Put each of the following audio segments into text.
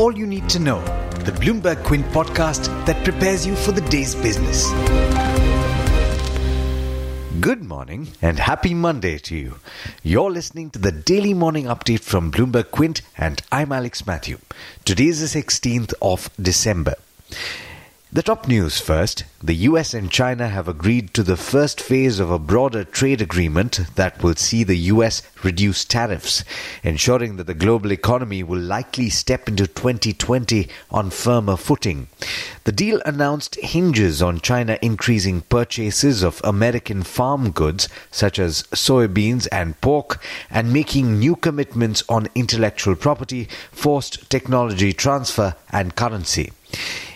all you need to know. The Bloomberg Quint podcast that prepares you for the day's business. Good morning and happy Monday to you. You're listening to the daily morning update from Bloomberg Quint, and I'm Alex Matthew. Today is the 16th of December. The top news first. The US and China have agreed to the first phase of a broader trade agreement that will see the US reduce tariffs, ensuring that the global economy will likely step into 2020 on firmer footing. The deal announced hinges on China increasing purchases of American farm goods such as soybeans and pork and making new commitments on intellectual property, forced technology transfer, and currency.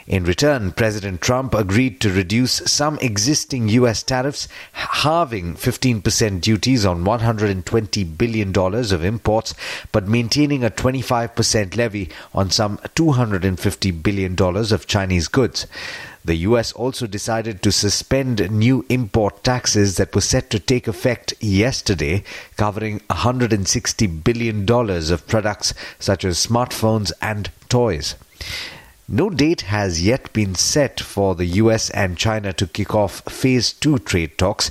In return, President Trump agreed to reduce some existing U.S. tariffs, halving 15% duties on $120 billion of imports, but maintaining a 25% levy on some $250 billion of Chinese goods. The US also decided to suspend new import taxes that were set to take effect yesterday, covering $160 billion of products such as smartphones and toys. No date has yet been set for the US and China to kick off Phase 2 trade talks,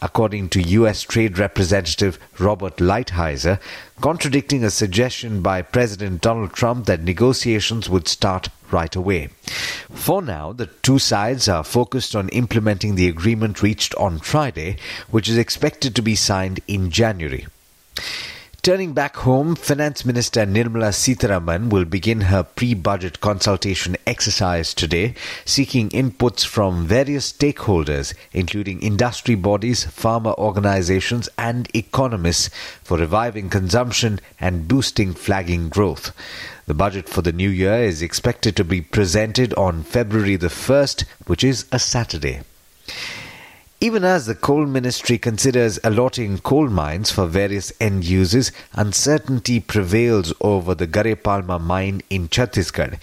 according to US Trade Representative Robert Lighthizer, contradicting a suggestion by President Donald Trump that negotiations would start right away. For now, the two sides are focused on implementing the agreement reached on Friday, which is expected to be signed in January. Turning back home, Finance Minister Nirmala Sitharaman will begin her pre-budget consultation exercise today, seeking inputs from various stakeholders, including industry bodies, farmer organizations, and economists, for reviving consumption and boosting flagging growth. The budget for the new year is expected to be presented on February the 1st, which is a Saturday. Even as the coal ministry considers allotting coal mines for various end users, uncertainty prevails over the Gare Palma mine in Chhattisgarh.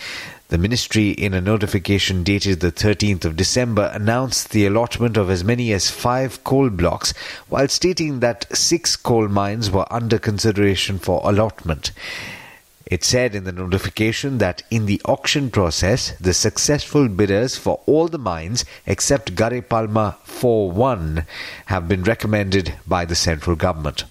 The ministry, in a notification dated the 13th of December, announced the allotment of as many as five coal blocks, while stating that six coal mines were under consideration for allotment. It said in the notification that in the auction process, the successful bidders for all the mines except Gare Palma 4-1 have been recommended by the central government.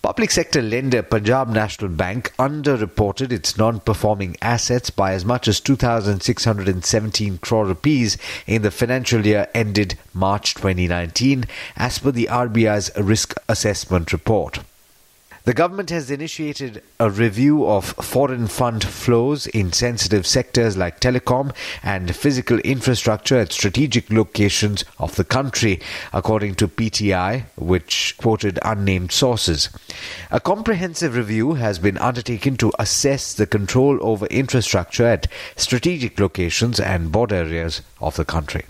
Public sector lender Punjab National Bank underreported its non-performing assets by as much as 2617 crore rupees in the financial year ended March 2019 as per the RBI's risk assessment report. The government has initiated a review of foreign fund flows in sensitive sectors like telecom and physical infrastructure at strategic locations of the country, according to PTI, which quoted unnamed sources. A comprehensive review has been undertaken to assess the control over infrastructure at strategic locations and border areas of the country.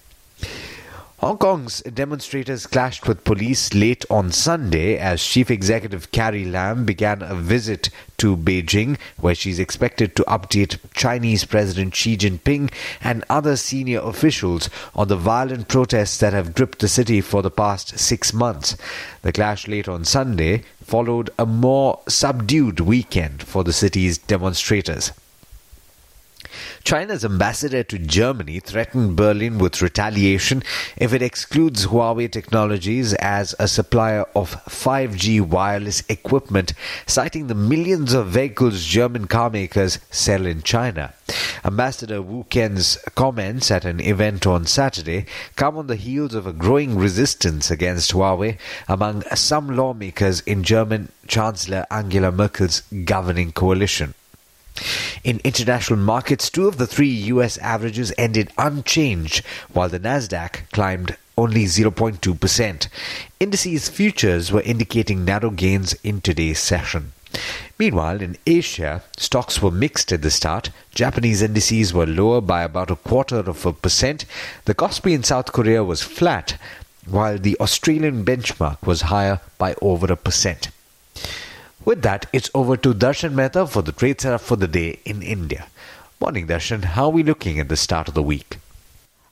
Hong Kong's demonstrators clashed with police late on Sunday as Chief Executive Carrie Lam began a visit to Beijing, where she's expected to update Chinese President Xi Jinping and other senior officials on the violent protests that have gripped the city for the past six months. The clash late on Sunday followed a more subdued weekend for the city's demonstrators. China's ambassador to Germany threatened Berlin with retaliation if it excludes Huawei Technologies as a supplier of 5G wireless equipment, citing the millions of vehicles German carmakers sell in China. Ambassador Wu Ken's comments at an event on Saturday come on the heels of a growing resistance against Huawei among some lawmakers in German Chancellor Angela Merkel's governing coalition. In international markets, two of the three US averages ended unchanged, while the Nasdaq climbed only 0.2%. Indices futures were indicating narrow gains in today's session. Meanwhile, in Asia, stocks were mixed at the start. Japanese indices were lower by about a quarter of a percent. The Kospi in South Korea was flat, while the Australian benchmark was higher by over a percent. With that, it's over to Darshan Mehta for the trade setup for the day in India. Morning, Darshan. How are we looking at the start of the week?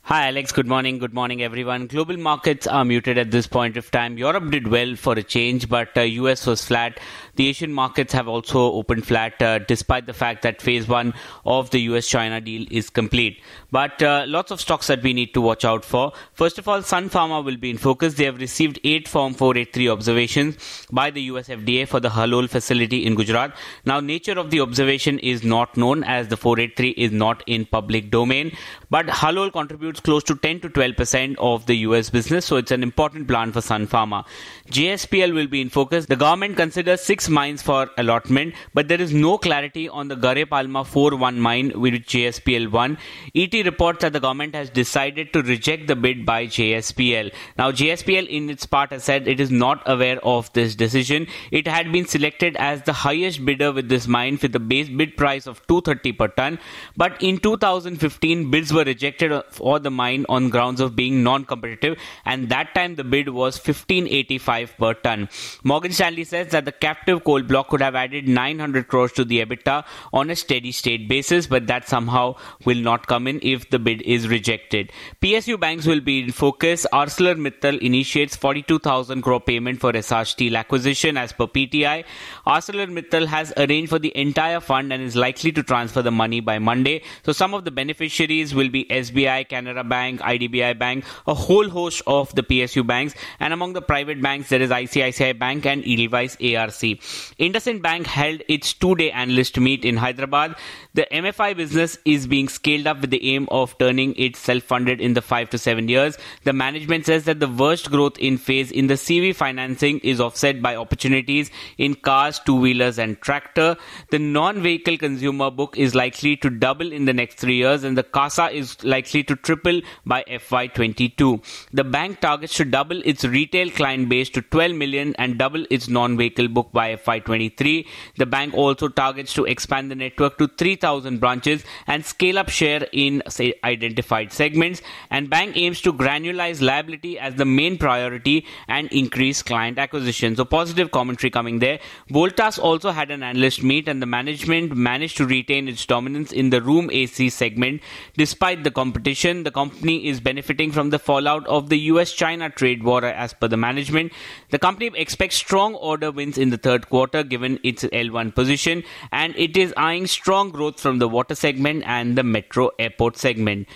Hi, Alex. Good morning. Good morning, everyone. Global markets are muted at this point of time. Europe did well for a change, but uh, US was flat. The Asian markets have also opened flat, uh, despite the fact that phase one of the US China deal is complete. But uh, lots of stocks that we need to watch out for. First of all, Sun Pharma will be in focus. They have received eight Form 483 observations by the US FDA for the Halol facility in Gujarat. Now, nature of the observation is not known as the 483 is not in public domain, but Halol contributes close to 10 to 12 percent of the US business, so it's an important plant for Sun Pharma. JSPL will be in focus. The government considers six mines for allotment, but there is no clarity on the Gare Palma 4-1 mine with JSPL 1. ET reports that the government has decided to reject the bid by JSPL. Now, JSPL in its part has said it is not aware of this decision. It had been selected as the highest bidder with this mine with the base bid price of 230 per ton, but in 2015 bids were rejected for the mine on grounds of being non-competitive, and that time the bid was 1585 per ton. Morgan Stanley says that the captive coal block could have added 900 crores to the EBITDA on a steady state basis, but that somehow will not come in if the bid is rejected. PSU banks will be in focus. ArcelorMittal initiates 42,000 crore payment for Essar Steel acquisition as per PTI. ArcelorMittal has arranged for the entire fund and is likely to transfer the money by Monday. So some of the beneficiaries will be SBI, Canara Bank, IDBI Bank, a whole host of the PSU banks, and among the private banks there is ICICI Bank and Edelweiss ARC. IndusInd Bank held its two-day analyst meet in Hyderabad. The MFI business is being scaled up with the aim of turning it self-funded in the five to seven years. The management says that the worst growth in phase in the CV financing is offset by opportunities in cars, two-wheelers, and tractor. The non-vehicle consumer book is likely to double in the next three years, and the CASA is likely to triple by FY22. The bank targets to double its retail client base to 12 million and double its non-vehicle book by FY23. The bank also targets to expand the network to 3,000 branches and scale up share in say, identified segments. And bank aims to granularize liability as the main priority and increase client acquisition. So positive commentary coming there. Voltas also had an analyst meet and the management managed to retain its dominance in the room AC segment despite the competition. The company is benefiting from the fallout of the US-China trade war as per the management. The company expects strong order wins in the third quarter given its L1 position and it is eyeing strong growth from the water segment and the metro airport segment.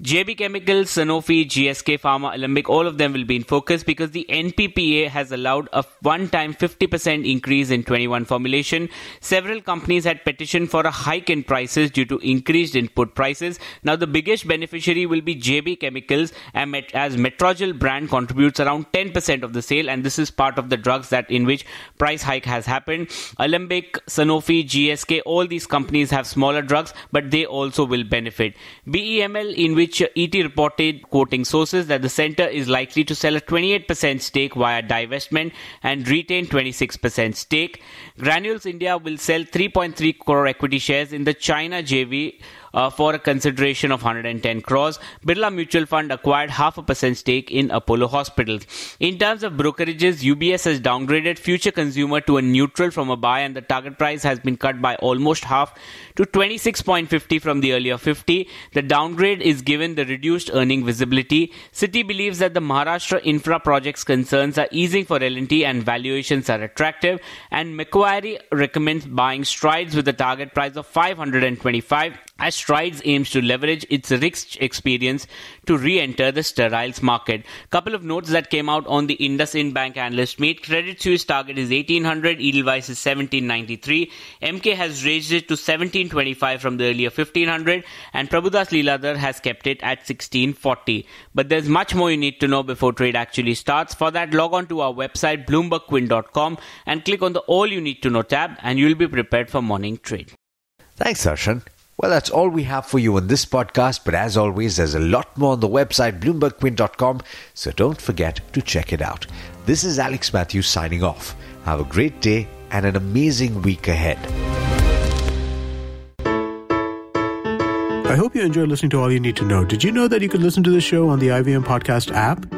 JB Chemicals, Sanofi, GSK Pharma, Alembic, all of them will be in focus because the NPPA has allowed a one-time 50% increase in 21 formulation. Several companies had petitioned for a hike in prices due to increased input prices. Now the biggest beneficiary will be JB Chemicals as Metrogyl brand contributes around 10% of the sale and this is part of the drugs that in which price hike has happened. Alembic, Sanofi, GSK, all these companies have smaller drugs but they also will benefit. BEML in which which ET reported, quoting sources, that the center is likely to sell a 28% stake via divestment and retain 26% stake. Granules India will sell 3.3 crore equity shares in the China JV uh, for a consideration of 110 crores. Birla Mutual Fund acquired half a percent stake in Apollo Hospitals. In terms of brokerages, UBS has downgraded Future Consumer to a neutral from a buy, and the target price has been cut by almost half to 26.50 from the earlier 50. The downgrade is given the reduced earning visibility. Citi believes that the Maharashtra infra projects concerns are easing for L&T and valuations are attractive. And Macquarie recommends buying Strides with a target price of 525 as Strides aims to leverage its rich experience to re-enter the steriles market. Couple of notes that came out on the Indus IndusInd Bank analyst meet. Credit Suisse target is 1800, Edelweiss is 1793. Emkay has raised it to 1725 from the earlier 1500 and Prabhudas Lilladher has kept it at 1640. But there's much more you need to know before trade actually starts. For that, log on to our website bloombergquint.com and click on the All You Need to Know tab and you'll be prepared for morning trade. Thanks, Darshan. Well, that's all we have for you on this podcast, but as always, there's a lot more on the website bloombergquint.com, so don't forget to check it out. This is Alex Matthews signing off. Have a great day and an amazing week ahead. I hope you enjoyed listening to All You Need to Know. Did you know that you could listen to the show on the IVM Podcast app?